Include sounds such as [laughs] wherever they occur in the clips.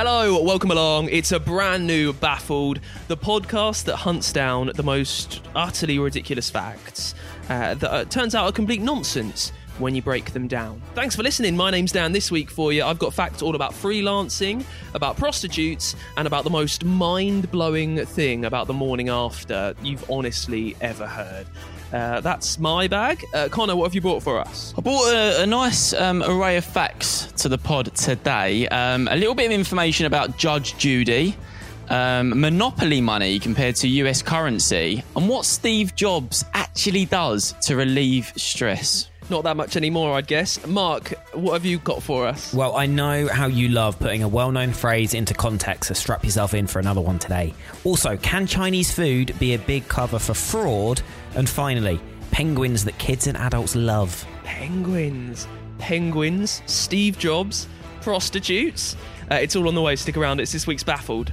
Hello, welcome along. It's a brand new Baffled, the podcast that hunts down the most utterly ridiculous facts uh, that uh, turns out are complete nonsense when you break them down. Thanks for listening. My name's Dan. This week for you, I've got facts all about freelancing, about prostitutes, and about the most mind blowing thing about the morning after you've honestly ever heard. Uh, that's my bag. Uh, Connor, what have you brought for us? I brought a, a nice um, array of facts to the pod today. Um, a little bit of information about Judge Judy, um, monopoly money compared to US currency, and what Steve Jobs actually does to relieve stress. Not that much anymore, I'd guess. Mark, what have you got for us? Well, I know how you love putting a well known phrase into context, so strap yourself in for another one today. Also, can Chinese food be a big cover for fraud? And finally, penguins that kids and adults love. Penguins. Penguins. Steve Jobs. Prostitutes. Uh, it's all on the way. Stick around. It's this week's Baffled.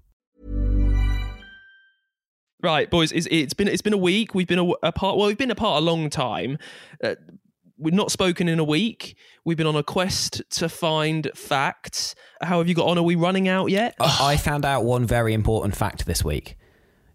Right, boys. It's, it's been it's been a week. We've been apart. Well, we've been apart a long time. Uh, we've not spoken in a week. We've been on a quest to find facts. How have you got on? Are we running out yet? [sighs] I found out one very important fact this week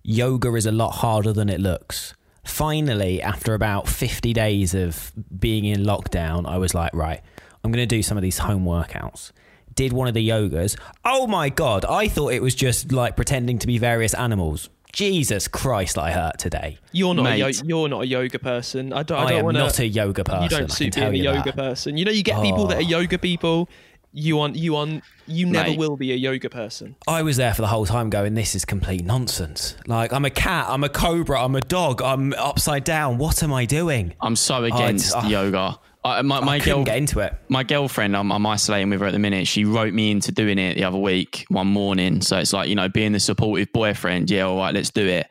yoga is a lot harder than it looks. Finally, after about 50 days of being in lockdown, I was like, right, I'm going to do some of these home workouts. Did one of the yogas. Oh my God, I thought it was just like pretending to be various animals. Jesus Christ, I hurt today. You're not a yo- you're not a yoga person. I don't. I, I, don't am wanna, not a yoga person. You don't can suit tell being a yoga that. person. You know, you get people that are Oh. yoga people. You on you on you never Mate. will be a yoga person. I was there for the whole time going, this is complete nonsense. Like, I'm a cat, I'm a cobra, I'm a dog, I'm upside down. What am I doing? I'm so oh, it's- against oh. yoga. I, my my I girl, get into it. my girlfriend, I'm, I'm isolating with her at the minute. She wrote me into doing it the other week, one morning. So it's like, you know, being the supportive boyfriend. Yeah, all right, let's do it.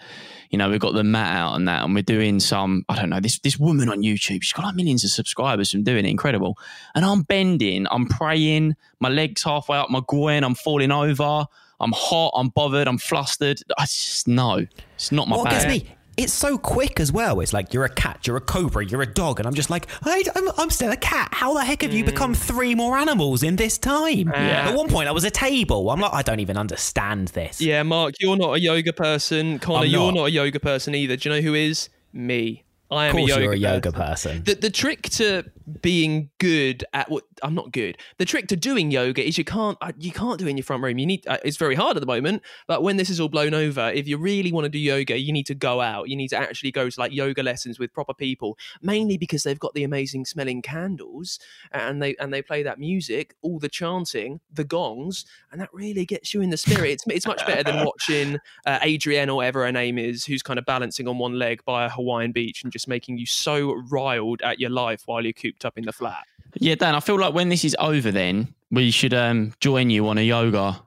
You know, we've got the mat out and that, and we're doing some, I don't know, this this woman on YouTube, she's got like millions of subscribers from doing it. Incredible. And I'm bending, I'm praying, my legs halfway up, my groin, I'm falling over. I'm hot, I'm bothered, I'm flustered. I just, no, it's not my What bag. gets me? It's so quick as well. It's like you're a cat, you're a cobra, you're a dog, and I'm just like, I, I'm, I'm still a cat. How the heck have you become mm. three more animals in this time? Yeah. At one point, I was a table. I'm like, I don't even understand this. Yeah, Mark, you're not a yoga person. Connor, I'm you're not. not a yoga person either. Do you know who is? Me. I am a yoga a yoga person. person. The, the trick to being good at what I'm not good. The trick to doing yoga is you can't uh, you can't do it in your front room. You need uh, it's very hard at the moment. But when this is all blown over, if you really want to do yoga, you need to go out. You need to actually go to like yoga lessons with proper people. Mainly because they've got the amazing smelling candles and they and they play that music, all the chanting, the gongs, and that really gets you in the spirit. It's it's much better than watching uh, Adriene or whatever her name is, who's kind of balancing on one leg by a Hawaiian beach and just making you so riled at your life while you're cooped up in the flat. Yeah, Dan, I feel like when this is over, then we should um, join you on a yoga,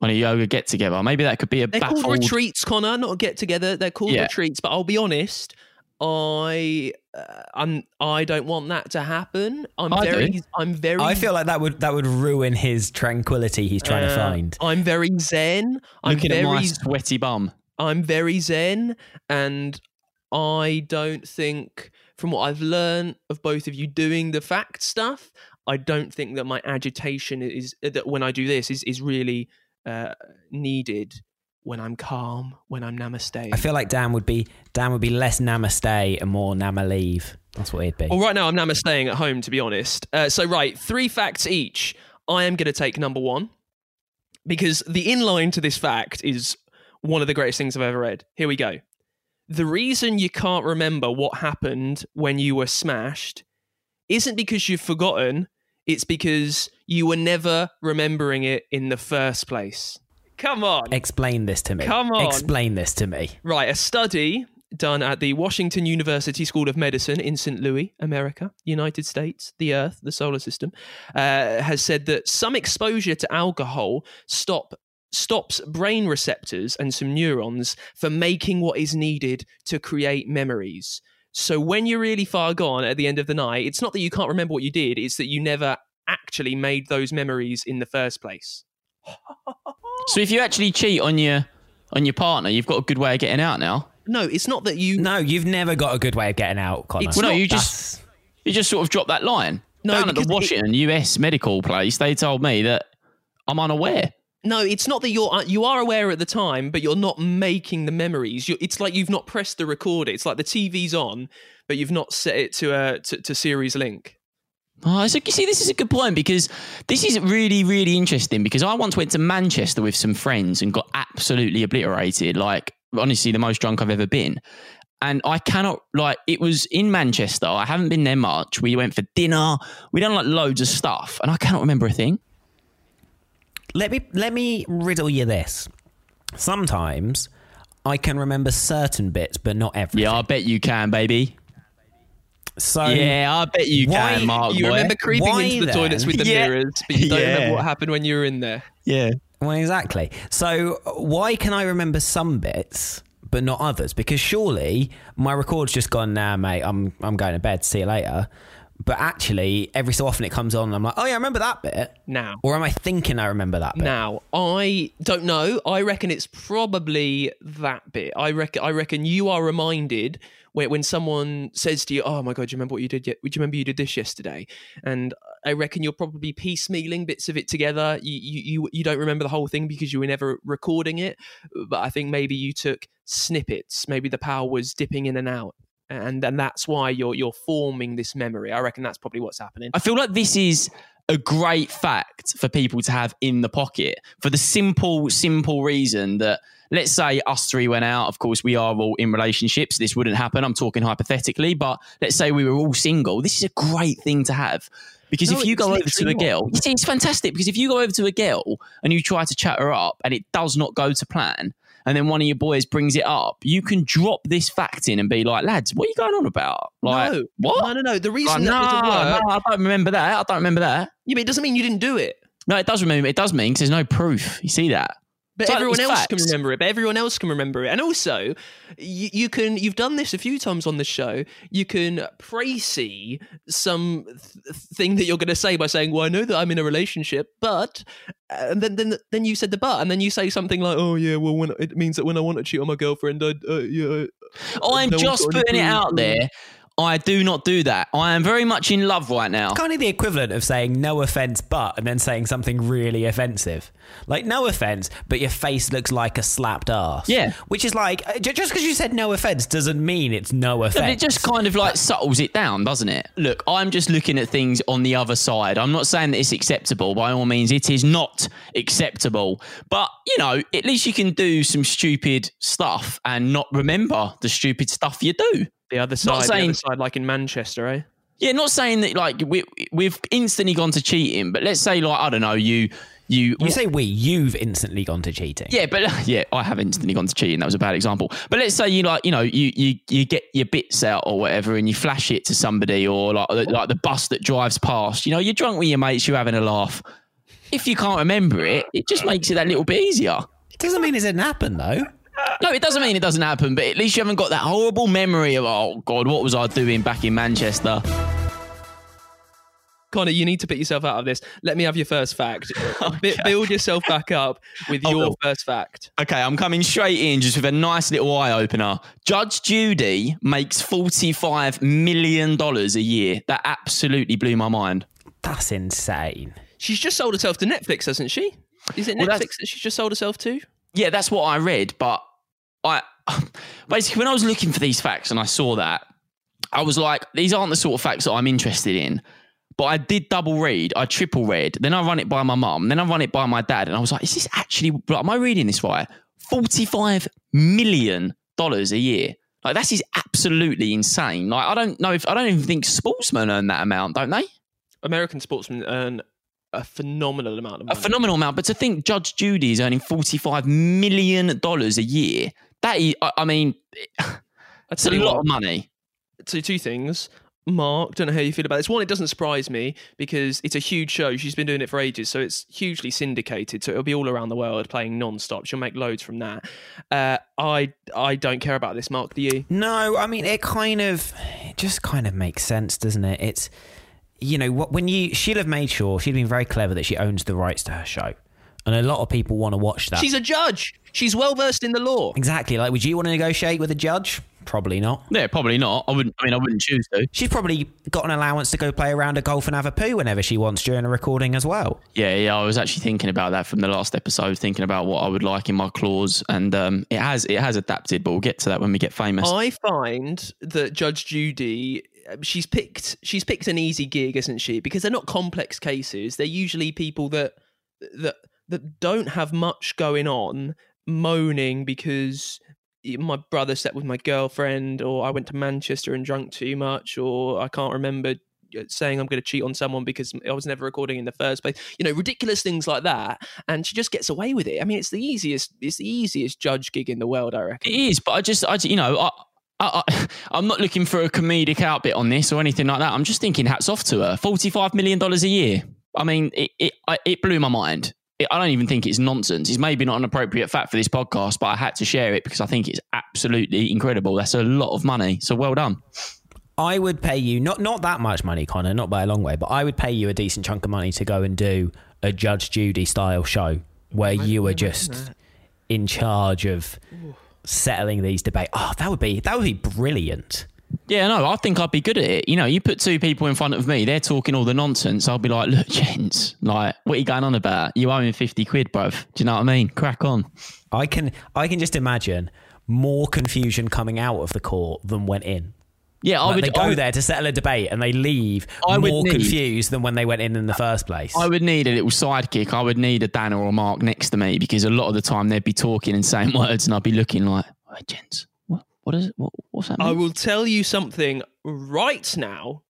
on a yoga get together. Maybe that could be a They're baffled. called retreats, Connor, not a get together. They're called Yeah. retreats. But I'll be honest, I uh, I'm I don't want that to happen. I'm I very do. I'm very I feel like that would that would ruin his tranquility he's trying to uh, find. I'm very zen. I'm Looking at my very sweaty bum. I'm very zen and I don't think from what I've learned of both of you doing the fact stuff, I don't think that my agitation is that when I do this is is really uh, needed when I'm calm, when I'm namaste. I feel like Dan would be Dan would be less namaste and more nama leave. That's what he'd be. Well, right now I'm namasteing at home, to be honest. Uh, so, right, three facts each. I am going to take number one because the inline to this fact is one of the greatest things I've ever read. Here we go. The reason you can't remember what happened when you were smashed isn't because you've forgotten, it's because you were never remembering it in the first place. Come on. Explain this to me. Come on. Explain this to me. Right, a study done at the Washington University School of Medicine in St. Louis, America, United States, the Earth, the solar system, uh, has said that some exposure to alcohol stop stops brain receptors and some neurons from making what is needed to create memories. So when you're really far gone at the end of the night, it's not that you can't remember what you did, it's that you never actually made those memories in the first place. [laughs] So if you actually cheat on your on your partner, you've got a good way of getting out now. No, it's not that you No, you've never got a good way of getting out, Connor. It's Well, no, not- you just That's- you just sort of dropped that line. No, Down at the because it- Washington US medical place, they told me that I'm unaware. No, it's not that you're uh, you are aware at the time, but you're not making the memories. you it's like you've not pressed the recorder. It's like the TV's on, but you've not set it to a to, to series link. Oh, so you see, this is a good point because this is really, really interesting. Because I once went to Manchester with some friends and got absolutely obliterated. Like, honestly, the most drunk I've ever been. And I cannot, like, it was in Manchester. I haven't been there much. We went for dinner. We done like loads of stuff. And I cannot remember a thing. Let me let me riddle you this. Sometimes I can remember certain bits, but not everything. Yeah, I bet you can, baby. So yeah, I bet you why- can, Mark. You boy. remember creeping Why into the then? toilets with the [laughs] Yeah. mirrors, but you don't Yeah. remember what happened when you were in there. Yeah. Well, exactly. So why can I remember some bits but not others? Because surely my record's just gone. Nah, mate. I'm I'm going to bed. See you later. But actually, every so often it comes on, and I'm like, oh yeah, I remember that bit. Now, Or am I thinking I remember that bit? now I don't know. I reckon it's probably that bit. I reckon. I reckon you are reminded when when someone says to you, "Oh my god, do you remember what you did? Yet? Do you remember you did this yesterday?" And I reckon you're probably piecemealing bits of it together. You, you you you don't remember the whole thing because you were never recording it. But I think maybe you took snippets. Maybe the power was dipping in and out. And and that's why you're you're forming this memory. I reckon that's probably what's happening. I feel like this is a great fact for people to have in the pocket for the simple, simple reason that let's say us three went out. Of course, we are all in relationships. This wouldn't happen. I'm talking hypothetically, but let's say we were all single. This is a great thing to have. Because No, if you go over to a girl, you see, it's fantastic. Because if you go over to a girl and you try to chat her up and it does not go to plan, and then one of your boys brings it up, you can drop this fact in and be like, lads, what are you going on about? Like, no, what? No, no, no. The Like, reason no, that doesn't work. no, I don't remember that. I don't remember that. Yeah, but it doesn't mean you didn't do it. No, it does remember. It does mean because there's no proof. You see that? But everyone else can remember it. But everyone else can remember it. And also, you, you can. You've done this a few times on the show. You can précis some th- thing that you're going to say by saying, "Well, I know that I'm in a relationship, but," and then then then you said the but, and then you say something like, "Oh yeah, well, when it means that when I want to cheat on my girlfriend, I uh, yeah." I'm no just putting it out there. I do not do that. I am very much in love right now. Kind of the equivalent of saying no offense, but and then saying something really offensive. Like no offense, but your face looks like a slapped ass. Yeah. Which is like uh, just because you said no offense doesn't mean it's no offense. It just kind of like settles it down, doesn't it? Look, I'm just looking at things on the other side. I'm not saying that it's acceptable. By all means, it is not acceptable. But, you know, at least you can do some stupid stuff and not remember the stupid stuff you do. The other Not side, the saying- other side, like in Manchester, eh? Yeah, not saying that like we, we've instantly gone to cheating, but let's say like I don't know you you you say we, you've instantly gone to cheating. yeah, but [laughs] yeah, I have instantly gone to cheating. That was a bad example. But let's say you like you know you you you get your bits out or whatever, and you flash it to somebody or like like the bus that drives past. You know, you're drunk with your mates, you're having a laugh. If you can't remember it, it just makes it that little bit easier. It doesn't mean it didn't happen though. No, it doesn't mean it doesn't happen, but at least you haven't got that horrible memory of oh god, what was I doing back in Manchester? Connor, you need to pick yourself out of this. Let me have your first fact. [laughs] B- build yourself back up with I your will. first fact. Okay, I'm coming straight in just with a nice little eye opener. Judge Judy makes $45 million a year. That absolutely blew my mind. That's insane. She's just sold herself to Netflix, hasn't she? Is it Netflix that's- that she's just sold herself to? Yeah, that's what I read. But I [laughs] basically, when I was looking for these facts and I saw that, I was like, these aren't the sort of facts that I'm interested in. But I did double read, I triple read, then I run it by my mum, then I run it by my dad, and I was like, is this actually, am I reading this right? $45 million a year. Like, that is absolutely insane. Like, I don't know if, I don't even think sportsmen earn that amount, don't they? American sportsmen earn a phenomenal amount of money. A phenomenal amount. But to think Judge Judy is earning $45 million a year, that is, I, I mean, I it's a lot what, of money. so two things. Mark, don't know how you feel about this. One, it doesn't surprise me because it's a huge show. She's been doing it for ages, so it's hugely syndicated. So it'll be all around the world playing non-stop. She'll make loads from that. Uh, I I don't care about this, Mark. Do you? No, I mean it kind of it just kind of makes sense, doesn't it? It's you know what when you she'll have made sure she'd been very clever that she owns the rights to her show, and a lot of people want to watch that. She's a judge. She's well versed in the law. exactly like. Would you want to negotiate with a judge? Probably not. Yeah, probably not. I wouldn't, I mean, I wouldn't choose to. She's probably got an allowance to go play around a golf and have a poo whenever she wants during a recording as well. Yeah, yeah. I was actually thinking about that from the last episode, thinking about what I would like in my clause, and um, it has it has adapted. But we'll get to that when we get famous. I find that Judge Judy, um, she's picked she's picked an easy gig, isn't she? Because they're not complex cases. They're usually people that that that don't have much going on, moaning because my brother slept with my girlfriend, or I went to Manchester and drunk too much, or I can't remember uh, saying I'm going to cheat on someone because I was never recording in the first place. You know, ridiculous things like that, and she just gets away with it. I mean, it's the easiest, it's the easiest judge gig in the world, I reckon. It is, but I just, I, you know, I, I, [laughs] I'm not looking for a comedic outbit on this or anything like that. I'm just thinking, hats off to her. Forty-five million dollars a year. I mean, it, it, it blew my mind. It, I don't even think it's nonsense. It's maybe not an appropriate fact for this podcast, but I had to share it because I think it's absolutely incredible. That's a lot of money. So well done. I would pay you not not that much money, Connor, not by a long way, but I would pay you a decent chunk of money to go and do a Judge Judy style show where you were just in charge of settling these debates. Oh, that would be that would be brilliant. Yeah, no, I think I'd be good at it. You know, you put two people in front of me, they're talking all the nonsense. I'll be like, look, [laughs] gents, like, what are you going on about? You owe him 50 quid, bruv. Do you know what I mean? Crack on. I can I can just imagine more confusion coming out of the court than went in. Yeah, I Like would they go I would, there to settle a debate and they leave I more need- confused than when they went in in the first place. I would need a little sidekick. I would need a Dan or a Mark next to me because a lot of the time they'd be talking and saying [laughs] words and I'd be looking like, hey, gents, what, what is it? What, what's happening? I will tell you something right now.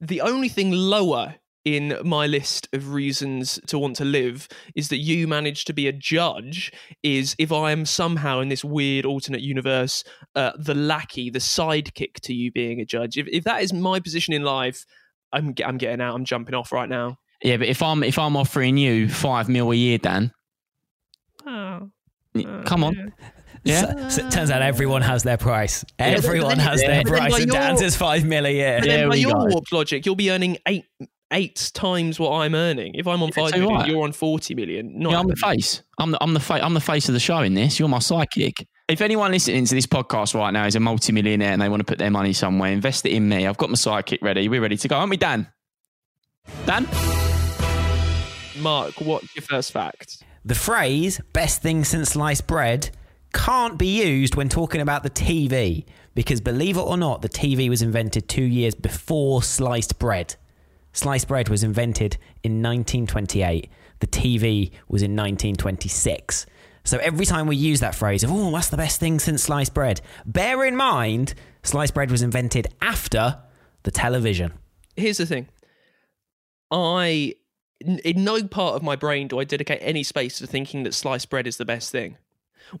The only thing lower in my list of reasons to want to live is that you managed to be a judge. Is if I am somehow in this weird alternate universe, uh, the lackey, the sidekick to you being a judge. If if that is my position in life, I'm I'm getting out. I'm jumping off right now. yeah, but if I'm if I'm offering you five mil a year, Dan, Oh. come on. Yeah. So, so it turns out everyone has their price. Everyone then- has their price, and your- Dan's is five mil a year. But then by your warped logic, you'll be earning eight eight times what I'm earning. If I'm on five too million, right. you're on forty million. Not Yeah, I'm the face. I'm the I'm the fa- I'm the face of the show in this. You're my sidekick. If anyone listening to this podcast right now is a multimillionaire and they want to put their money somewhere, invest it in me. I've got my sidekick ready. We're ready to go, aren't we, Dan? Dan? Mark, what's your first fact? The phrase best thing since sliced bread can't be used when talking about the TV because believe it or not, the TV was invented two years before sliced bread. Sliced bread was invented in 1928. The TV was in 1926. So every time we use that phrase of, oh, that's the best thing since sliced bread, bear in mind, sliced bread was invented after the television. Here's the thing. I, in no part of my brain do I dedicate any space to thinking that sliced bread is the best thing.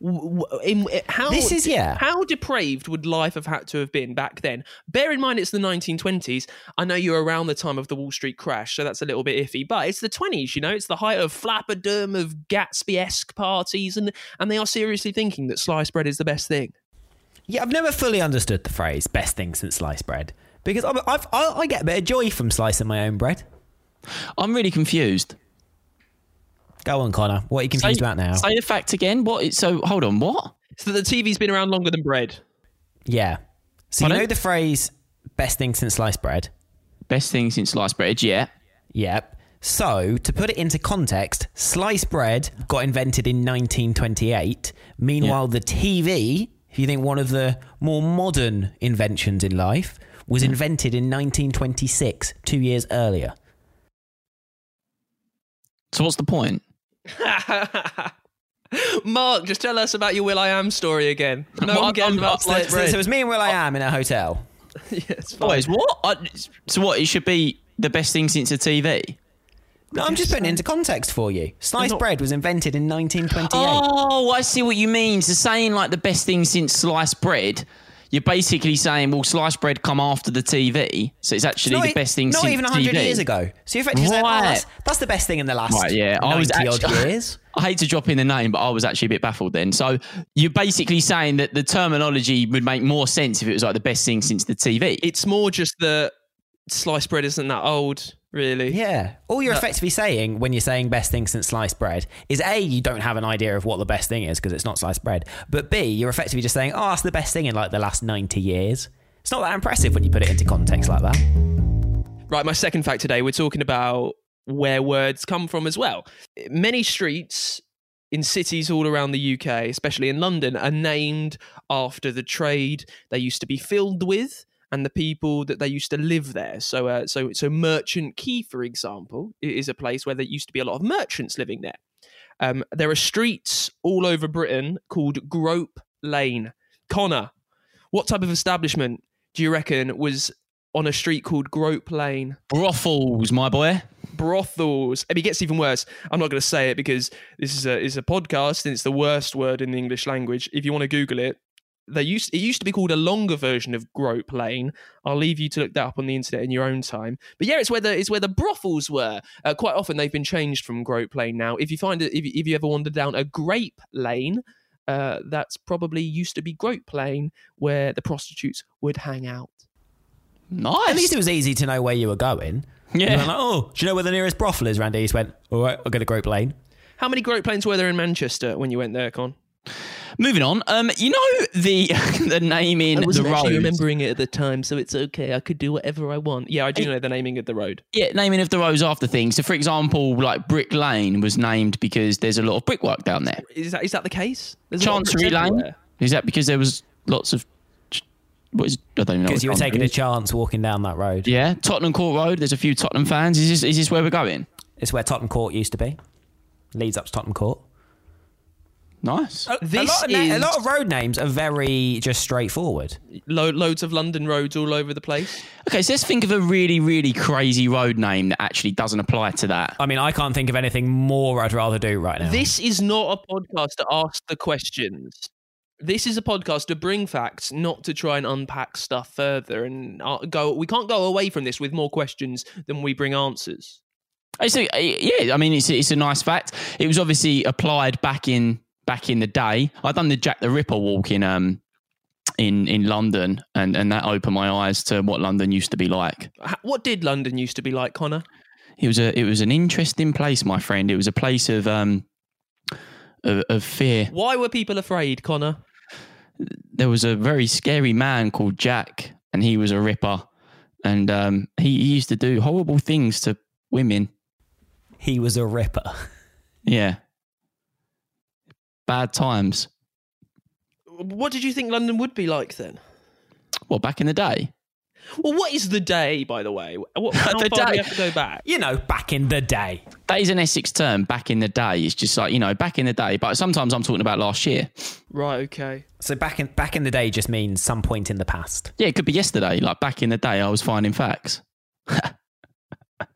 W- w- In, how, This is- yeah. How depraved would life have had to have been back then? Bear in mind, it's the 1920s. I know you're around the time of the Wall Street crash, so that's a little bit iffy. But it's the 20s, you know. It's the height of flapperdom, of Gatsby-esque parties, and and they are seriously thinking that sliced bread is the best thing. Yeah, I've never fully understood the phrase "best thing since sliced bread" because I've, I've, I I get a bit of joy from slicing my own bread. I'm really confused. Go on, Connor. What are you confused say, about now? Say the fact again. What? So hold on. What? So the TV's been around longer than bread. yeah. So you know the phrase "best thing since sliced bread." Best thing since sliced bread. Yeah. Yep. So, to put it into context, sliced bread got invented in 1928. Meanwhile, the TV, if you think one of the more modern inventions in life, was mm. invented in 1926, two years earlier. So what's the point? [laughs] Mark, just tell us about your will.i.am story again. No Well, one cares I'm- about So, so, so it was me and Will I oh. Am in a hotel. [laughs] yeah, it's fine. Boys, what? I, so what? It should be the best thing since the TV. No, I'm just putting it into context for you. Sliced not- bread was invented in 1928. Oh, I see what you mean. So saying like the best thing since sliced bread, you're basically saying, well, sliced bread come after the TV, so it's actually not, the e- best thing since the TV. not since even 100 years ago. So you're effectively saying, oh, that's, that's the best thing in the last Right, yeah. I was odd actually, [laughs] years. I hate to drop in the name, but I was actually a bit baffled then. So you're basically saying that the terminology would make more sense if it was like the best thing since the TV. It's more just that sliced bread isn't that old, really. Yeah. All you're effectively saying when you're saying best thing since sliced bread is A, you don't have an idea of what the best thing is because it's not sliced bread. But B, you're effectively just saying, oh, that's the best thing in like the last 90 years. It's not that impressive when you put it into context like that. Right, my second fact today, we're talking about where words come from as well. Many streets in cities all around the UK, especially in London, are named after the trade they used to be filled with and the people that they used to live there. So, uh, so, so Merchant Key, for example, is a place where there used to be a lot of merchants living there. Um, there are streets all over Britain called Grope Lane. Connor, what type of establishment do you reckon was on a street called Grope Lane? Brothels, my boy. brothels. I mean, it gets even worse. I'm not going to say it because this is a is a podcast and it's the worst word in the English language. If you want to Google it, they used it used to be called a longer version of grope lane. I'll leave you to look that up on the internet in your own time. But yeah, it's where the it's where the brothels were. Uh, quite often they've been changed from grope lane now. If you find it, if you, if you ever wandered down a grape lane. Uh, that's probably used to be Grope Lane, where the prostitutes would hang out. Nice. At least it was easy to know where you were going. Yeah. Like, oh, do you know where the nearest brothel is, Randy? He just went, all right, I'll go to Grope Lane. How many Grope Lanes were there in Manchester when you went there, Con? Moving on. Um, you know the [laughs] the naming I the wasn't actually road. remembering it at the time, so it's okay. I could do whatever I want. Yeah, I do know the naming of the road. Yeah, naming of the roads after things. So, for example, like Brick Lane was named because there's a lot of brickwork down there. Is that is that the case? There's a lot of Chancery Lane everywhere. is that because there was lots of what is I don't even know Because what you were Chancery taking a chance walking down that road. Yeah, Tottenham Court Road. There's a few Tottenham fans. Is this is this where we're going? It's where Tottenham Court used to be. Leads up to Tottenham Court. Nice. This a, lot of na- is a lot of road names are very just straightforward. lo- loads of London roads all over the place. Okay, so let's think of a really really crazy road name that actually doesn't apply to that. I mean, I can't think of anything more I'd rather do right now. This is not a podcast to ask the questions. This is a podcast to bring facts, not to try and unpack stuff further. And uh, go. We can't go away from this with more questions than we bring answers. I say, uh, yeah, I mean, it's it's a nice fact. It was obviously applied back in back in the day. I done the Jack the Ripper walk in um in in London, and and that opened my eyes to what London used to be like. What did London used to be like, Connor? It was a it was an interesting place, my friend. It was a place of um of, of fear. Why were people afraid, Connor? There was a very scary man called Jack, and he was a ripper, and um he, he used to do horrible things to women. he was a ripper. [laughs] Yeah, bad times. What did you think London would be like then? Well, back in the day. Well, what is the day, by the way? What, [laughs] how The far do we day. have to go back? You know, back in the day. That is an Essex term. Back in the day, it's just like you know, back in the day. But sometimes I'm talking about last year. Right. Okay. So back in back in the day just means some point in the past. Yeah, it could be yesterday. Like back in the day, I was finding facts. [laughs]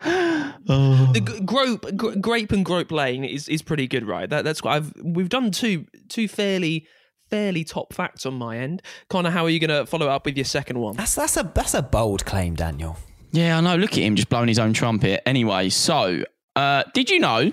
The g- grope, gr- grape and grope lane is, is pretty good, right? That, that's what I've. We've done two two fairly fairly top facts on my end. Connor, how are you going to follow up with your second one? That's that's a that's a bold claim, Daniel. Yeah, I know. Look at him just blowing his own trumpet. Anyway, so uh, did you know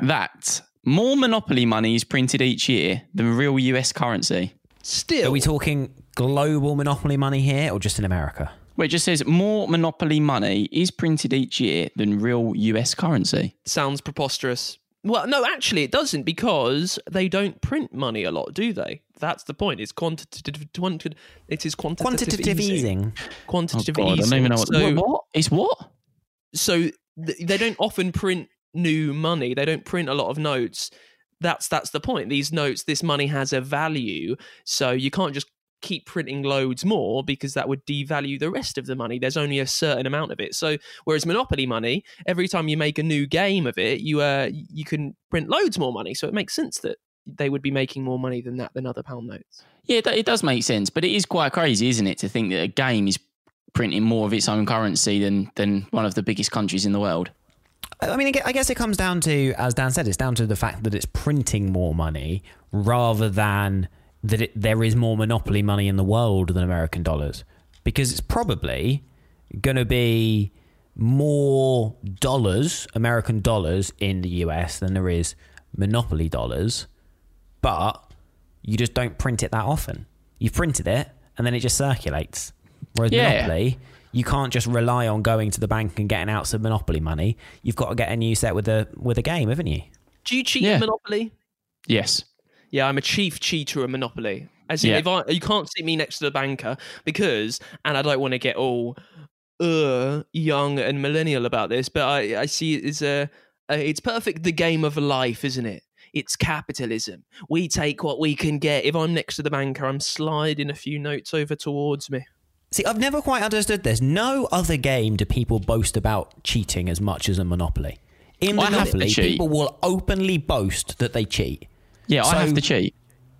that more monopoly money is printed each year than real US currency? Still, Are we talking global monopoly money here or just in America? Well, it just says more monopoly money is printed each year than real US currency. sounds preposterous. Well, no, actually, it doesn't because they don't print money a lot, do they? That's the point. It's quantitative. quanti- It is quantitative, Quantitative easing. Oh Quantitative God, I don't even know what. So, what, what? It's what? so th- they don't often print new money. They don't print a lot of notes. That's that's the point. These notes, this money has a value, so you can't just keep printing loads more because that would devalue the rest of the money. There's only a certain amount of it. So whereas Monopoly money, every time you make a new game of it, you uh you can print loads more money. So it makes sense that they would be making more money than that than other pound notes. Yeah, it does make sense, but it is quite crazy, isn't it, to think that a game is printing more of its own currency than than one of the biggest countries in the world. I mean, I guess it comes down to, as Dan said, it's down to the fact that it's printing more money rather than that it, there is more monopoly money in the world than American dollars. Because it's probably going to be more dollars, American dollars, in the US than there is monopoly dollars, but you just don't print it that often. You've printed it and then it just circulates. Whereas Yeah. Monopoly, you can't just rely on going to the bank and getting out some Monopoly money. You've got to get a new set with a with a game, haven't you? Do you cheat Yeah. Monopoly? Yes. Yeah, I'm a chief cheater at Monopoly. As in, Yeah. if I you can't sit me next to the banker because, and I don't want to get all uh young and millennial about this, but I I see it as a, a it's perfect the game of life, isn't it? It's capitalism. We take what we can get. If I'm next to the banker, I'm sliding a few notes over towards me. See, I've never quite understood this. No other game do people boast about cheating as much as a Monopoly. In I have to Monopoly, cheat. people will openly boast that they cheat. Yeah, I have to cheat.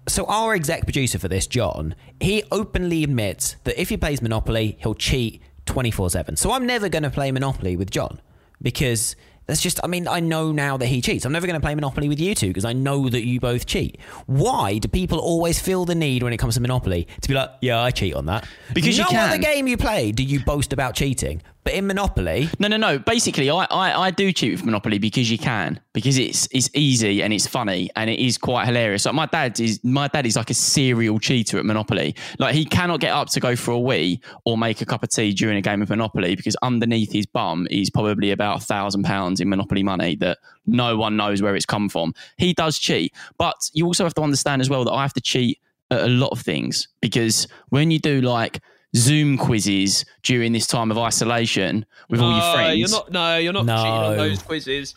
So our exec producer for this, John, he openly admits that if he plays Monopoly, he'll cheat 24/7. So I'm never going to play Monopoly with John because that's just I mean, I know now that he cheats. I'm never going to play Monopoly with you two because I know that you both cheat. Why do people always feel the need when it comes to Monopoly to be like, "Yeah, I cheat on that." Because you no can. other game you play do you boast about cheating. But in Monopoly, No, no, no. Basically, I, I, I do cheat with Monopoly because you can, because it's it's easy and it's funny and it is quite hilarious. Like my dad is my dad is like a serial cheater at Monopoly. Like he cannot get up to go for a wee or make a cup of tea during a game of Monopoly because underneath his bum is probably about a thousand pounds in Monopoly money that no one knows where it's come from. He does cheat, but you also have to understand as well that I have to cheat at a lot of things because when you do like Zoom quizzes during this time of isolation with all your friends. You're not. No, you're not No. cheating on those quizzes.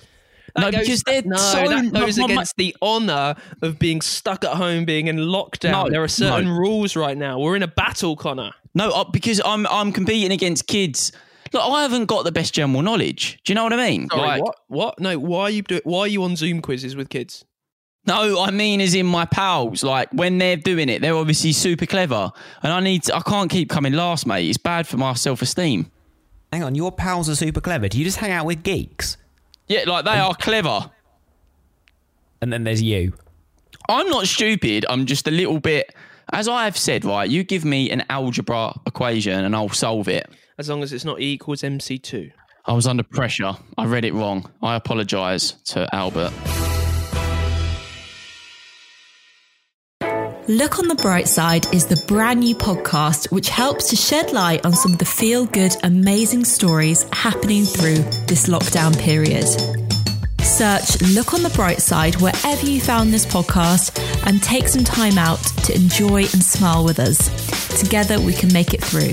No, because they're no, so- that goes my- my- against the honour of being stuck at home, being in lockdown. No, there are certain no. rules right now. We're in a battle, Connor. No, uh, because I'm I'm competing against kids. Look, I haven't got the best general knowledge. Do you know what I mean? Sorry, Like- what? What? No, why are you doing? Why are you on Zoom quizzes with kids? No, I mean as in my pals. Like when they're doing it, they're obviously super clever, and I need. To, I can't keep coming last, mate. It's bad for my self esteem. hang on, your pals are super clever. Do you just hang out with geeks? Yeah, like they are clever. And then there's you. I'm not stupid. I'm just a little bit. As I have said, right, you give me an algebra equation and I'll solve it. As long as it's not E equals MC2. I was under pressure. I read it wrong. I apologise to Albert. Look on the Bright Side is the brand new podcast which helps to shed light on some of the feel good, amazing stories happening through this lockdown period. Search Look on the Bright Side wherever you found this podcast and take some time out to enjoy and smile with us. Together we can make it through.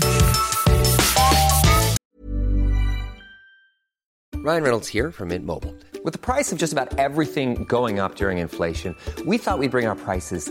Ryan Reynolds here from Mint Mobile. With the price of just about everything going up during inflation, we thought we'd bring our prices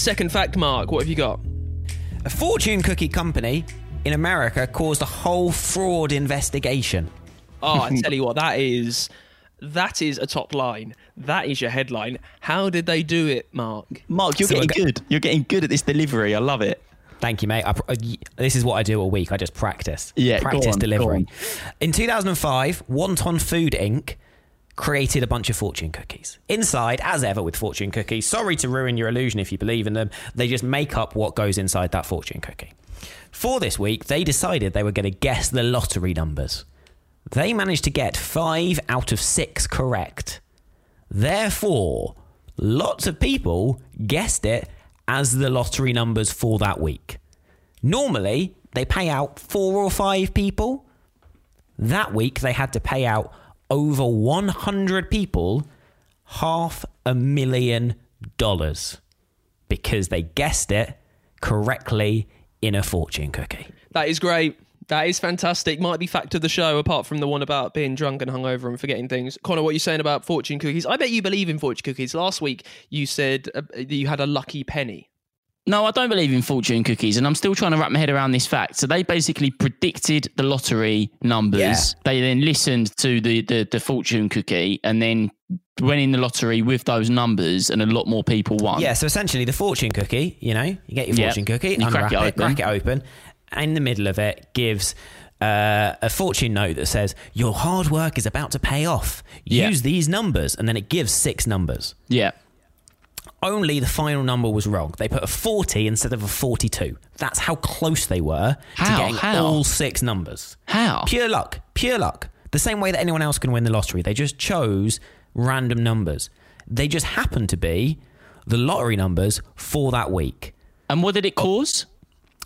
Second fact, Mark, what have you got? A fortune cookie company in America caused a whole fraud investigation. Oh, I [laughs] tell you what, that is that is a top line. That is your headline. How did they do it, Mark? Mark, you're So getting I got- good. You're getting good at this delivery. I love it. Thank you, mate. I, pr- uh, this is what I do all week. I just practice. Yeah, go practice on, go delivery. on. In 2005, Wonton Food Inc. created a bunch of fortune cookies. Inside, as ever with fortune cookies, sorry to ruin your illusion if you believe in them, they just make up what goes inside that fortune cookie. For this week, they decided they were going to guess the lottery numbers. They managed to get five out of six correct. Therefore, lots of people guessed it as the lottery numbers for that week. Normally, they pay out four or five people. That week, they had to pay out over 100 people half a million dollars because they guessed it correctly in a fortune cookie. That is great. That is fantastic. Might be fact of the show, apart from the one about being drunk and hungover and forgetting things. Connor, what are you saying about fortune cookies? I bet you believe in fortune cookies. Last week, you said uh, that you had a lucky penny. No, I don't believe in fortune cookies, and I'm still trying to wrap my head around this fact. So they basically predicted the lottery numbers. Yeah. They then listened to the, the the fortune cookie, and then went in the lottery with those numbers, and a lot more people won. Yeah, so essentially the fortune cookie, you know, you get your Yeah. fortune cookie, You crack it, it open. crack it open. In the middle of it gives uh, a fortune note that says, Your hard work is about to pay off. Yeah. Use these numbers. And then it gives six numbers. yeah. Only the final number was wrong. They put a 40 instead of a 42. That's how close they were to getting How? all six numbers. How? Pure luck. Pure luck. The same way that anyone else can win the lottery. They just chose random numbers. They just happened to be the lottery numbers for that week. And what did it cause?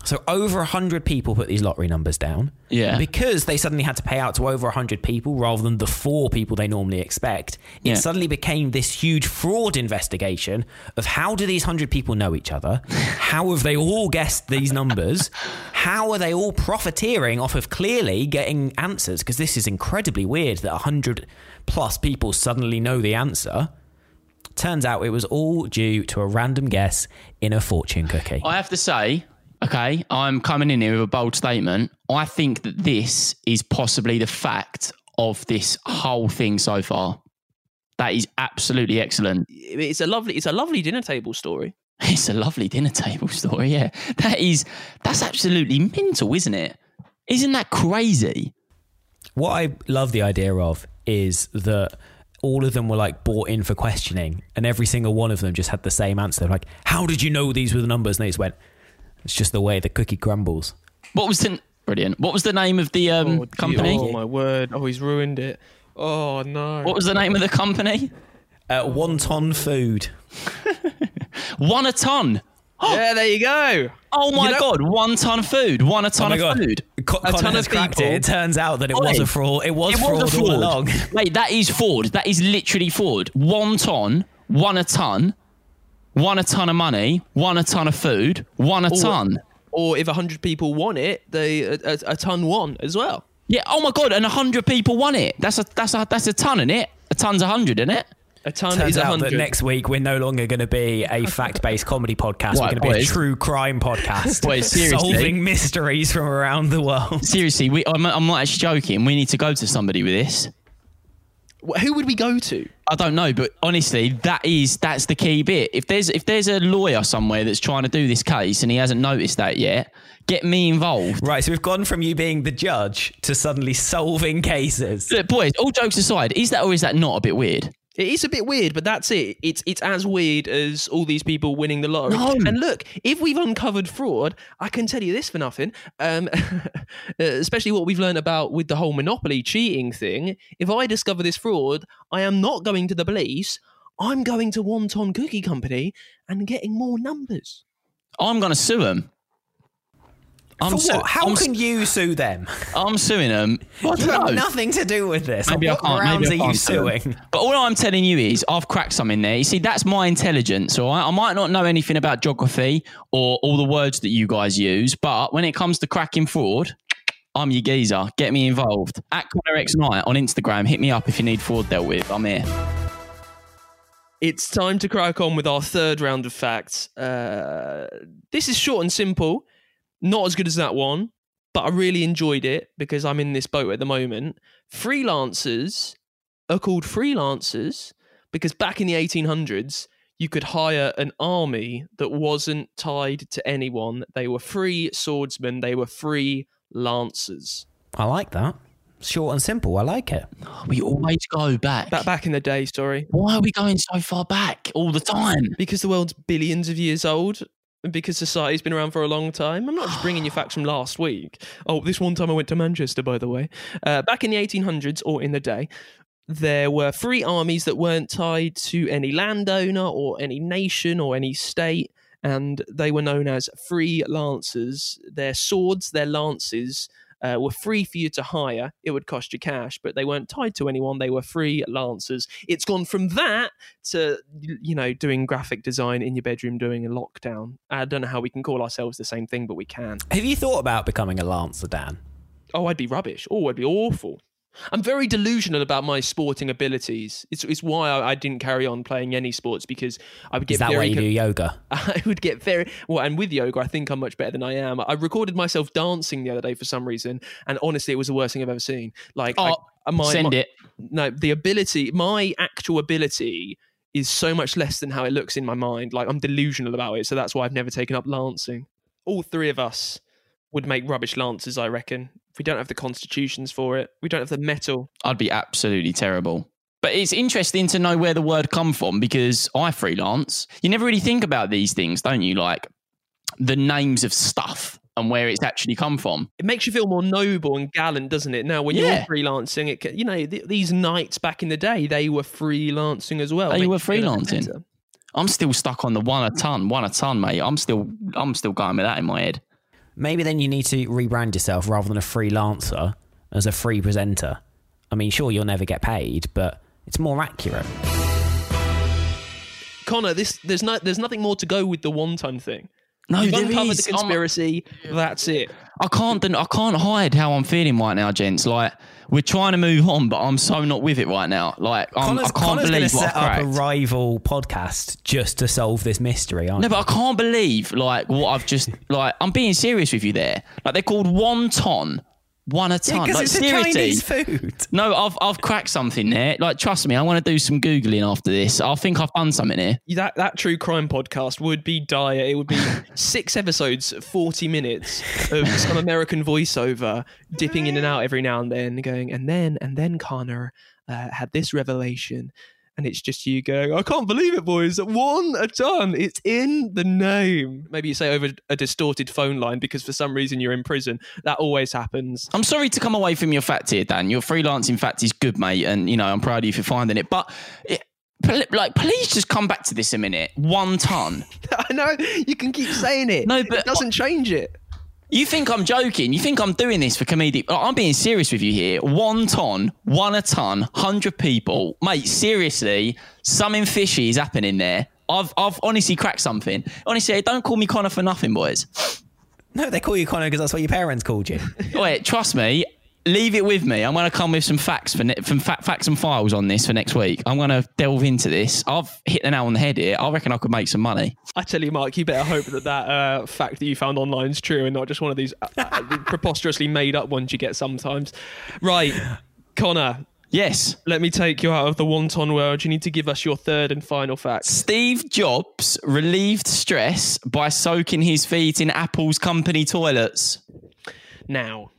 So over 100 people put these lottery numbers down. Yeah. Because they suddenly had to pay out to over 100 people rather than the four people they normally expect. It Yeah. suddenly became this huge fraud investigation of how do these 100 people know each other? [laughs] how have they all guessed these numbers? how are they all profiteering off of clearly getting answers? Because this is incredibly weird that 100 plus people suddenly know the answer. Turns out it was all due to a random guess in a fortune cookie. I have to say, okay, I'm coming in here with a bold statement. I think that this is possibly the fact of this whole thing so far. That is absolutely excellent. It's a lovely, it's a lovely dinner table story. [laughs] It's a lovely dinner table story. Yeah, that is that's absolutely mental, isn't it? Isn't that crazy? What I love the idea of is that all of them were like bought in for questioning, and every single one of them just had the same answer. They're like, "How did you know these were the numbers?" And they just went, "It's just the way the cookie crumbles." What was the brilliant? What was the name of the um, Oh, company? Oh my word! Oh, he's ruined it. Oh no! What was the name of the company? Uh, wonton food. [laughs] One a ton. [gasps] yeah, there you go. Oh my You know- god! One ton food. One a ton Oh of God. food. Co- A Connor ton has of cracked people. it. It turns out that it Oi. was a fraud. It was, It fraud, was a all fraud. along. [laughs] Wait, that is fraud. That is literally fraud. One ton, one a ton, one a ton of money, one a ton of food, one a ton. Or if hundred people want it, they a, a, a ton won as well. Yeah. Oh my god! And hundred people won it. That's a that's a that's a ton in it. A ton's a hundred in it. A ton Turns is a out hundred. that next week we're no longer going to be a fact-based comedy podcast. Right, we're going to be a true crime podcast, Boys, seriously. solving mysteries from around the world. Seriously, we, I'm, I'm not actually joking. We need to go to somebody with this. Wh- Who would we go to? I don't know, but honestly, that is that's the key bit. If there's if there's a lawyer somewhere that's trying to do this case and he hasn't noticed that yet, get me involved. Right, so we've gone from you being the judge to suddenly solving cases. Look, boys, all jokes aside, is that or is that not a bit weird? It is a bit weird, but that's it. It's it's as weird as all these people winning the lottery. No. And look, if we've uncovered fraud, I can tell you this for nothing. Um, [laughs] especially what we've learned about with the whole monopoly cheating thing. If I discover this fraud, I am not going to the police. I'm going to Wonton Cookie Company and getting more numbers. I'm going to sue him. I'm For su- what? How I'm, can you sue them? I'm suing them. Well, you have know. nothing to do with this. Maybe I what can't. grounds maybe I are you can't sue 'em. suing? But all I'm telling you is, I've cracked something there. You see, that's my intelligence. All right, I might not know anything about geography or all the words that you guys use, but when it comes to cracking fraud, I'm your geezer. Get me involved. At Connor X Knight on Instagram. Hit me up if you need fraud dealt with. I'm here. It's time to crack on with our third round of facts. Uh, this is short and simple, not as good as that one, but I really enjoyed it because I'm in this boat at the moment. Freelancers are called freelancers because back in the 1800s, you could hire an army that wasn't tied to anyone. They were free swordsmen, they were free lancers. I like that. Short and simple. I like it. We always go back. Back back in the day, sorry. Why are we going so far back all the time? Because the world's billions of years old. Because society's been around for a long time. I'm not just bringing you facts from last week. Oh, this one time I went to Manchester, by the way. Uh, back in the 1800s, or in the day, there were free armies that weren't tied to any landowner or any nation or any state, and they were known as free lancers. Their swords, their lances, uh, were free for you to hire. It would cost you cash, but they weren't tied to anyone. They were free lancers. It's gone from that to you know doing graphic design in your bedroom, doing a lockdown. I don't know how we can call ourselves the same thing, but we can. Have you thought about becoming a lancer, Dan? Oh, I'd be rubbish. Oh, I'd be awful. I'm very delusional about my sporting abilities. It's, it's why I, I didn't carry on playing any sports because I would get Is that very why you do yoga? [laughs] I would get very well, and with yoga, I think I'm much better than I am. I recorded myself dancing the other day for some reason, and honestly, it was the worst thing I've ever seen. Like, I- Oh, uh, my, send my- it. No, the ability, my actual ability, is so much less than how it looks in my mind. Like, I'm delusional about it, so that's why I've never taken up lancing. All three of us would make rubbish lancers, I reckon. We don't have the constitutions for it, we don't have the mettle. I'd be absolutely terrible. But it's interesting to know where the word come from because I freelance. You never really think about these things, don't you? Like the names of stuff and where it's actually come from. it makes you feel more noble and gallant, doesn't it? Now, when Yeah. you're freelancing, it you know th- these knights back in the day, they were freelancing as well. They were you feel a bit freelancing. I'm still stuck on the one a ton, one a ton, mate. I'm still I'm still going with that in my head. Maybe then you need to rebrand yourself rather than a freelancer as a free presenter. I mean, sure, you'll never get paid, but it's more accurate. Connor, this there's no there's nothing more to go with the one ton thing. No, You've there uncovered is. the conspiracy. That's it. I can't den- I can't hide how I'm feeling right now, gents. Like we're trying to move on, but I'm so not with it right now. Like I'm, Connor's, I can't Connor's going believe what set I've up a cracked. rival podcast just to solve this mystery, aren't No, but I can't believe like what I've just like. I'm being serious with you there. Like they're called wonton, one a Yeah, like it's seriously. Chinese food. No, I've I've cracked something there. Like trust me, I want to do some googling after this. I think I've done something here. That that true crime podcast would be dire. It would be [laughs] six episodes, forty minutes of some American voiceover dipping in and out every now and then, going and then and then Connor uh, had this revelation, and it's just you going, I can't believe it, boys! One a ton. It's in the name. Maybe you say over a distorted phone line because for some reason you're in prison. That always happens. I'm sorry to come away from your fact here, Dan. Your freelancing fact is good, mate, and you know I'm proud of you for finding it. But it, like, please just come back to this a minute. One ton. [laughs] I know you can keep saying it. No, but- it doesn't change it. You think I'm joking? You think I'm doing this for comedic? I'm being serious with you here. One ton, one a ton, hundred people, mate. Seriously, something fishy is happening there. I've I've honestly cracked something. Honestly, don't call me Connor for nothing, boys. No, they call you Connor because that's what your parents called you. Wait, trust me. Leave it with me. I'm going to come with some facts for ne- from fa- facts and files on this for next week. I'm going to delve into this. I've hit the nail on the head here. I reckon I could make some money. I tell you, Mark, you better hope that that uh, fact that you found online is true and not just one of these uh, uh, [laughs] preposterously made up ones you get sometimes. Right, Connor, Yes. let me take you out of the wonton world. You need to give us your third and final fact. Steve Jobs relieved stress by soaking his feet in Apple's company toilets. Now,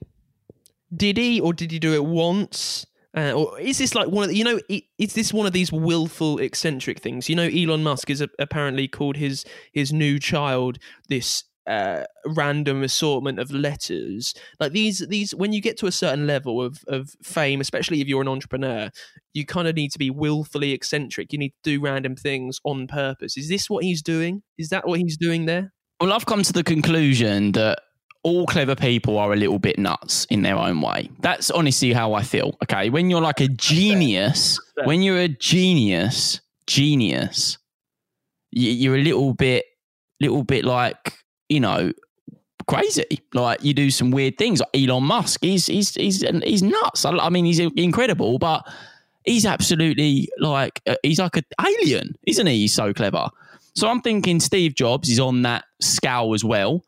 did he or did he do it once? Uh, or is this like one of the, you know is this one of these willful eccentric things? You know, Elon Musk is a- apparently called his his new child this uh, random assortment of letters. Like these these when you get to a certain level of of fame, especially if you're an entrepreneur, you kind of need to be willfully eccentric. You need to do random things on purpose. Is this what he's doing? Is that what he's doing there? Well, I've come to the conclusion that all clever people are a little bit nuts in their own way. That's honestly how I feel. Okay. When you're like a genius, when you're a genius, genius, you- you're a little bit, little bit like, you know, crazy. Like you do some weird things. Like Elon Musk, he's, he's, he's, he's nuts. I, I mean, he's incredible, but he's absolutely like, uh, he's like an alien, isn't he? He's so clever. So I'm thinking Steve Jobs is on that scale as well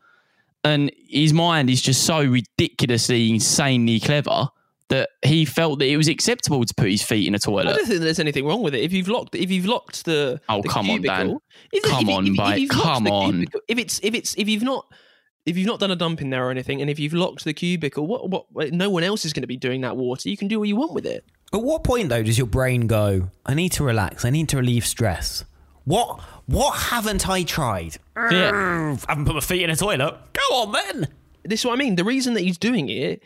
and his mind is just so ridiculously, insanely clever that he felt that it was acceptable to put his feet in a toilet. I don't think there's anything wrong with it. If you've locked, if you've locked the Oh, the come on, Dan. if- Come if- on, if- if mate. Come on. cubicle- If it's if it's if you've not if you've not done a dump in there or anything, and if you've locked the cubicle, what what? No one else is going to be doing that water. You can do what you want with it. At what point though does your brain go? I need to relax. I need to relieve stress. What what haven't I tried? Yeah. I haven't put my feet in a toilet. Go on then. This is what I mean. The reason that he's doing it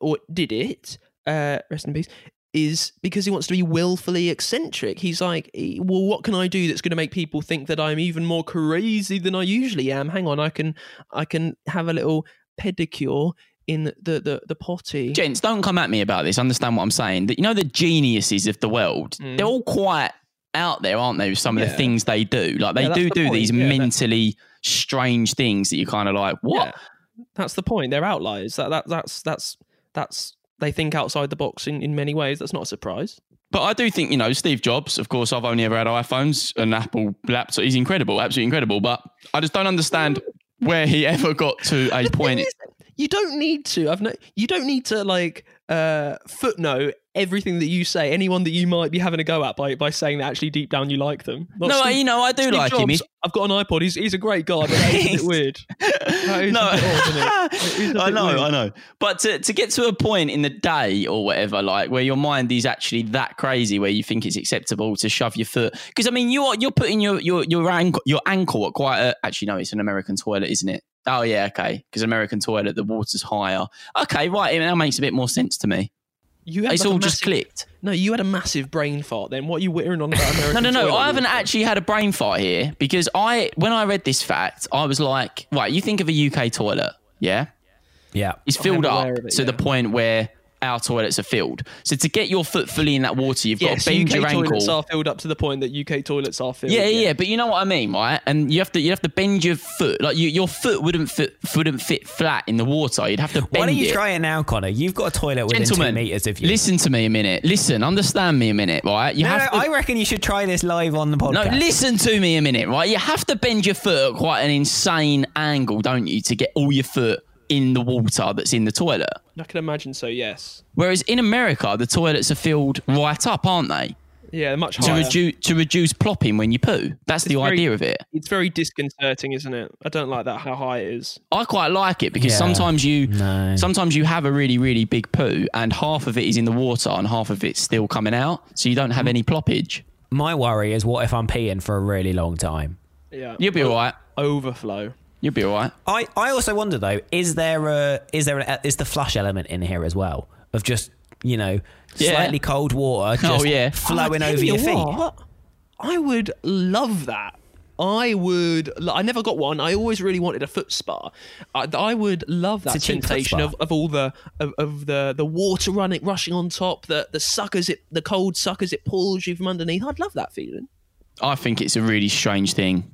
or did it, uh, rest in peace, is because he wants to be willfully eccentric. He's like, well, what can I do that's going to make people think that I'm even more crazy than I usually am? Hang on, I can, I can have a little pedicure in the the, the potty. Gents, don't come at me about this. Understand what I'm saying? That you know the geniuses of the world, they're all quite out there, aren't they? With some of. Yeah. the things they do, like they Yeah, do the do point. these Yeah, mentally strange things that you're kind of like, what? That's the point. They're outliers. That, that that's that's that's they think outside the box in, in many ways. That's not a surprise. But I do think, you know, Steve Jobs, of course, I've only ever had iPhones and Apple laptop. He's incredible, absolutely incredible. But I just don't understand [laughs] where he ever got to a point. You don't need to. I've no. You don't need to like uh, footnote everything that you say. Anyone that you might be having a go at by by saying that actually deep down you like them. Not No, Steve- you know, I do Steve like him. Jobs, He's- I've got an iPod. He's he's a great guy, but that is a bit [laughs] weird. That is [laughs] no, odd, [laughs] I know, weird. I know. But to, to get to a point in the day or whatever, like where your mind is actually that crazy, where you think it's acceptable to shove your foot, because I mean, you are you're putting your your your ankle your ankle at quite a. Actually, no, it's an American toilet, isn't it? Oh yeah, okay. Because American toilet, the water's higher. Okay, right. That makes a bit more sense to me. You had It's like a all just clicked. No, you had a massive brain fart. Then what are you whittering on about American? [laughs] No, no, no. I haven't water? actually had a brain fart here because I, when I read this fact, I was like, right, you think of a UK toilet, yeah? Yeah. It's filled up it, to the point where our toilets are filled. So to get your foot fully in that water, you've got to bend UK your toilets ankle. are filled up to the point that UK toilets are filled. yeah, yeah, but you know what I mean, right? And you have to you have to bend your foot. Like you, your foot wouldn't fit wouldn't fit flat in the water. You'd have to bend Why don't you it. try it now, Connor? You've got a toilet within Gentlemen, two meters of you. listen to me a minute. Listen, understand me a minute, right? You no, have no, to, I reckon you should try this live on the podcast. No, listen to me a minute, right? You have to bend your foot at quite an insane angle, don't you, to get all your foot in the water that's in the toilet. I can imagine so. Yes. Whereas in America, the toilets are filled right up, aren't they? Yeah, much To higher. to reduce plopping when you poo. That's the very- idea of it. It's very disconcerting, isn't it? I don't like that how high it is. I quite like it because Yeah. sometimes you No. sometimes you have a really really big poo and half of it is in the water and half of it's still coming out, so you don't have any ploppage. My worry is what if I'm peeing for a really long time? Yeah. You'll be all right. Overflow. You'll be all right. I, I also wonder though, is there a is there an, uh, is the flush element in here as well of just you know Yeah. slightly cold water Oh, just yeah. flowing I over you your feet? what, I would love that. I would. I never got one. I always really wanted a foot spa. I, I would love that It's a cheap sensation of, of all the of, of the the water running rushing on top, the the suckers it the cold suckers it pulls you from underneath. I'd love that feeling. I think it's a really strange thing.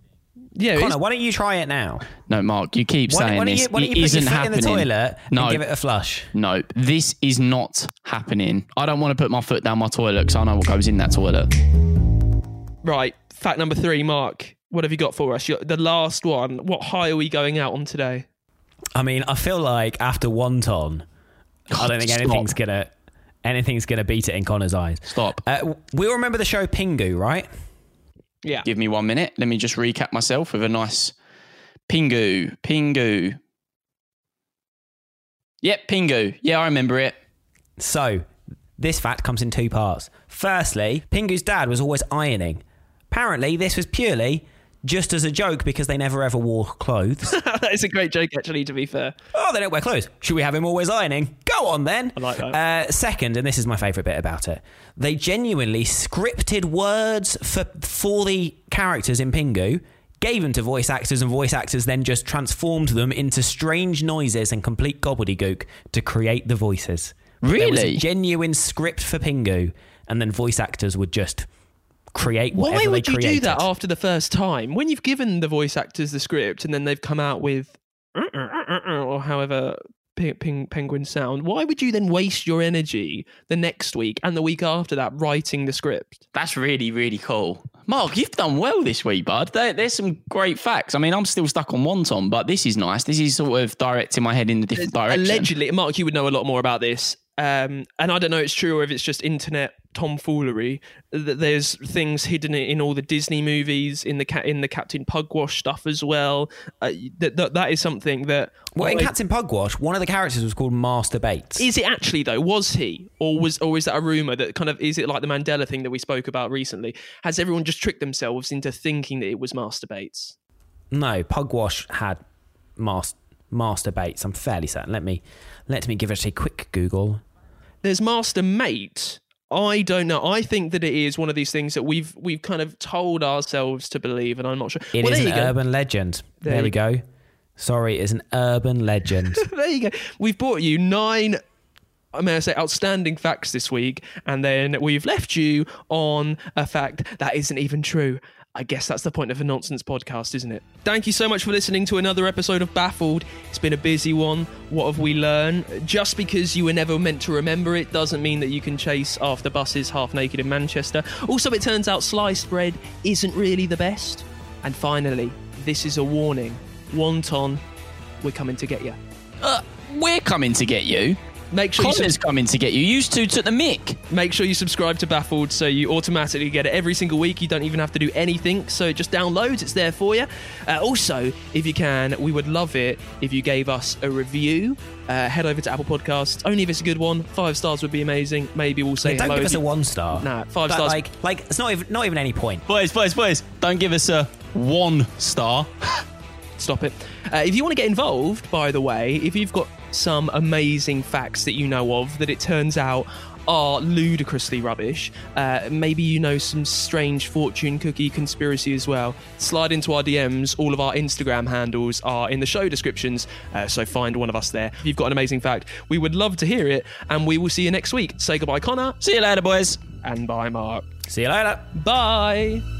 Yeah, Connor, why don't you try it now? No, Mark, you keep Why, saying why don't this. you, why don't it put your foot happening. in the toilet no, and give it a flush? no, this is not happening. I don't want to put my foot down my toilet because I know what goes in that toilet. right. Fact number three, Mark. What have you got for us? You're- The last one. What high are we going out on today? I mean, I feel like after one ton, I don't think Stop. anything's gonna anything's gonna beat it in Connor's eyes. Stop. Uh, we all remember the show Pingu, right? Yeah. Give me one minute. Let me just recap myself with a nice Pingu. Pingu. Yep, Pingu. Yeah, I remember it. So, this fact comes in two parts. Firstly, Pingu's dad was always ironing. Apparently, this was purely just as a joke because they never ever wore clothes. [laughs] that is a great joke, actually. To be fair. oh, they don't wear clothes. Should we have him always ironing? Go on then. I like that. Uh, second, and this is my favourite bit about it, they genuinely scripted words for for the characters in Pingu, gave them to voice actors, and voice actors then just transformed them into strange noises and complete gobbledygook to create the voices. There was a Really? genuine script for Pingu, and then voice actors would just create whatever Why they would you created. do that after the first time? When you've given the voice actors the script and then they've come out with uh, uh, uh, or however ping, ping, penguins sound, why would you then waste your energy the next week and the week after that writing the script? That's really, really cool. Mark, you've done well this week, bud. There, there's some great facts. I mean, I'm still stuck on Wonton, but this is nice. This is sort of directing my head in a different direction. Allegedly, Mark, you would know a lot more about this. Um, and I don't know if it's true or if it's just internet tomfoolery. That there's things hidden in all the Disney movies, in the cat in the Captain Pugwash stuff as well. Uh, that, that that is something that. Well, in I- Captain Pugwash, one of the characters was called Master Bates. Is it actually though? Was he, or was, or is that a rumor that kind of is it like the Mandela thing that we spoke about recently? Has everyone just tricked themselves into thinking that it was Master Bates? No, Pugwash had mas- Master Bates. I'm fairly certain. Let me let me give it a quick Google. There's Master Mate. I don't know. I think that it is one of these things that we've we've kind of told ourselves to believe, and I'm not sure. It well, is an urban legend. There There, you we go. Sorry, it's an urban legend. [laughs] there you go. We've brought you nine. I may I say outstanding facts this week, and then we've left you on a fact that isn't even true. I guess that's the point of a nonsense podcast, isn't it? Thank you so much for listening to another episode of Baffled. It's been a busy one. What have we learned? Just because you were never meant to remember it doesn't mean that you can chase after buses half naked in Manchester. Also, it turns out sliced bread isn't really the best. And finally, this is a warning. Wonton, we're coming to get you. Uh, we're coming to get you. Make sure you Connor's coming to get you. Used to took the mick. Make sure you subscribe to Baffled so you automatically get it every single week. You don't even have to do anything, so it just downloads, it's there for you. Uh, also, if you can, we would love it if you gave us a review. Uh, head over to Apple Podcasts, only if it's a good one. Five stars would be amazing. Maybe we'll say don't hello. give if us a one star. Nah, five But, stars. Like, like it's not even not even any point. Boys, boys, boys, don't give us a one star. [laughs] Stop it. Uh, if you want to get involved, by the way, if you've got some amazing facts that you know of that it turns out are ludicrously rubbish, uh, maybe you know some strange fortune cookie conspiracy as well, slide into our DMs. All of our Instagram handles are in the show descriptions, uh, so find one of us there. If you've got an amazing fact, we would love to hear it, and we will see you next week. Say goodbye, Connor. See you later, boys. And bye, Mark. See you later. Bye.